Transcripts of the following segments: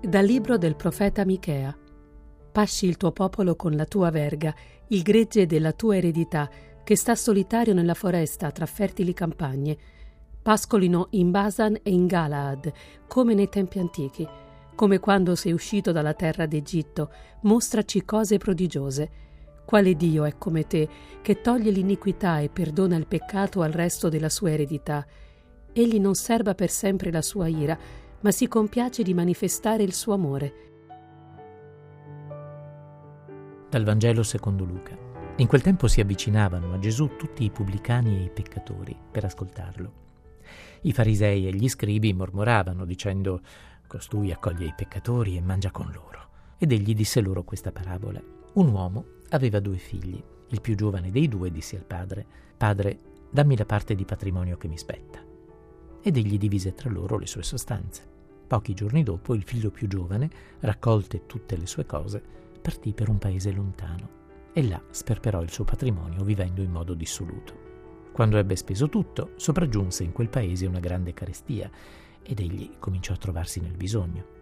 Dal libro del profeta Michea. Pasci il tuo popolo con la tua verga, il gregge della tua eredità, che sta solitario nella foresta tra fertili campagne. Pascolino in Basan e in Galaad, come nei tempi antichi, come quando sei uscito dalla terra d'Egitto, mostraci cose prodigiose. Quale Dio è come te, che toglie l'iniquità e perdona il peccato al resto della sua eredità? Egli non serba per sempre la sua ira, ma si compiace di manifestare il suo amore. Dal Vangelo secondo Luca. In quel tempo si avvicinavano a Gesù tutti i pubblicani e i peccatori per ascoltarlo. I farisei e gli scribi mormoravano dicendo Costui accoglie i peccatori e mangia con loro. Ed egli disse loro questa parabola. Un uomo aveva due figli. Il più giovane dei due disse al padre Padre, dammi la parte di patrimonio che mi spetta ed egli divise tra loro le sue sostanze. Pochi giorni dopo il figlio più giovane, raccolte tutte le sue cose, partì per un paese lontano e là sperperò il suo patrimonio vivendo in modo dissoluto. Quando ebbe speso tutto, sopraggiunse in quel paese una grande carestia ed egli cominciò a trovarsi nel bisogno.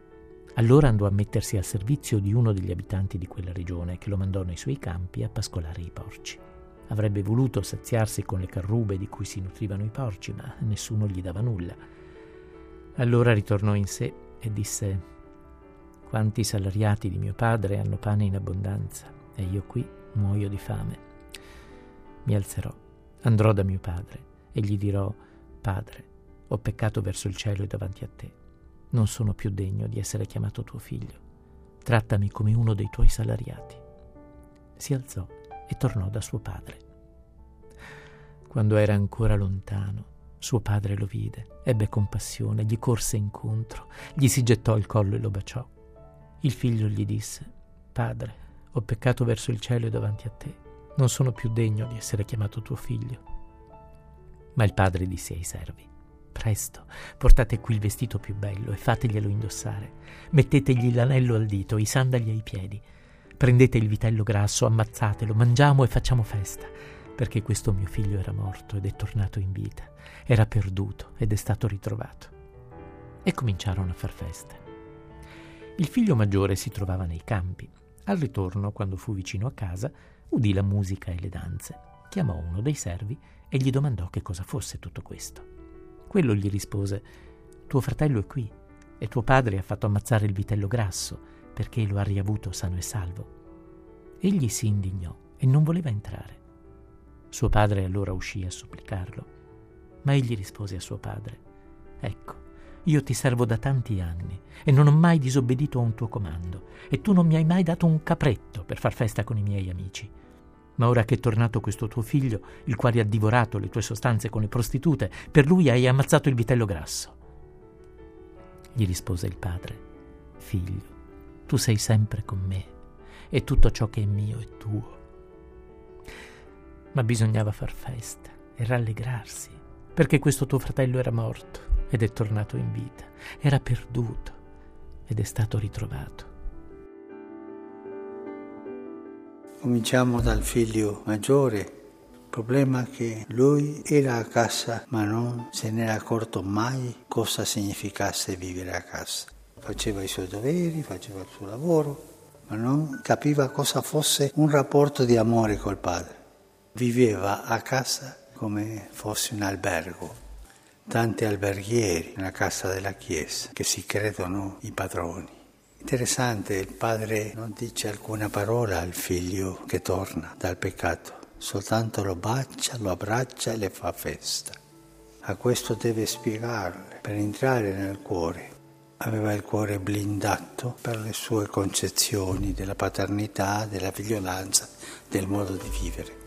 Allora andò a mettersi al servizio di uno degli abitanti di quella regione che lo mandò nei suoi campi a pascolare i porci. Avrebbe voluto saziarsi con le carrube di cui si nutrivano i porci, ma nessuno gli dava nulla. Allora ritornò in sé e disse quanti salariati di mio padre hanno pane in abbondanza e io qui muoio di fame. Mi alzerò, andrò da mio padre e gli dirò Padre, ho peccato verso il cielo e davanti a te. Non sono più degno di essere chiamato tuo figlio. Trattami come uno dei tuoi salariati. Si alzò e tornò da suo padre. Quando era ancora lontano, suo padre lo vide, ebbe compassione, gli corse incontro, gli si gettò al collo e lo baciò. Il figlio gli disse, Padre, ho peccato verso il cielo e davanti a te, non sono più degno di essere chiamato tuo figlio. Ma il padre disse ai servi, Presto, portate qui il vestito più bello e fateglielo indossare, mettetegli l'anello al dito, i sandali ai piedi, Prendete il vitello grasso, ammazzatelo, mangiamo e facciamo festa, perché questo mio figlio era morto ed è tornato in vita, era perduto ed è stato ritrovato. E cominciarono a far festa. Il figlio maggiore si trovava nei campi. Al ritorno, quando fu vicino a casa, udì la musica e le danze. Chiamò uno dei servi e gli domandò che cosa fosse tutto questo. Quello gli rispose: Tuo fratello è qui e tuo padre ha fatto ammazzare il vitello grasso perché lo ha riavuto sano e salvo. Egli si indignò e non voleva entrare. Suo padre allora uscì a supplicarlo, ma egli rispose a suo padre, Ecco, io ti servo da tanti anni e non ho mai disobbedito a un tuo comando, e tu non mi hai mai dato un capretto per far festa con i miei amici. Ma ora che è tornato questo tuo figlio, il quale ha divorato le tue sostanze con le prostitute, per lui hai ammazzato il vitello grasso. Gli rispose il padre, Figlio, tu sei sempre con me e tutto ciò che è mio è tuo. Ma bisognava far festa e rallegrarsi, perché questo tuo fratello era morto ed è tornato in vita, era perduto ed è stato ritrovato. Cominciamo dal figlio maggiore. Il problema è che lui era a casa ma non se n'era accorto mai cosa significasse vivere a casa faceva i suoi doveri, faceva il suo lavoro, ma non capiva cosa fosse un rapporto di amore col padre. Viveva a casa come fosse un albergo. Tanti alberghieri nella casa della chiesa che si credono i padroni. Interessante, il padre non dice alcuna parola al figlio che torna dal peccato, soltanto lo bacia, lo abbraccia e le fa festa. A questo deve spiegarle per entrare nel cuore aveva il cuore blindato per le sue concezioni della paternità, della figliolanza, del modo di vivere.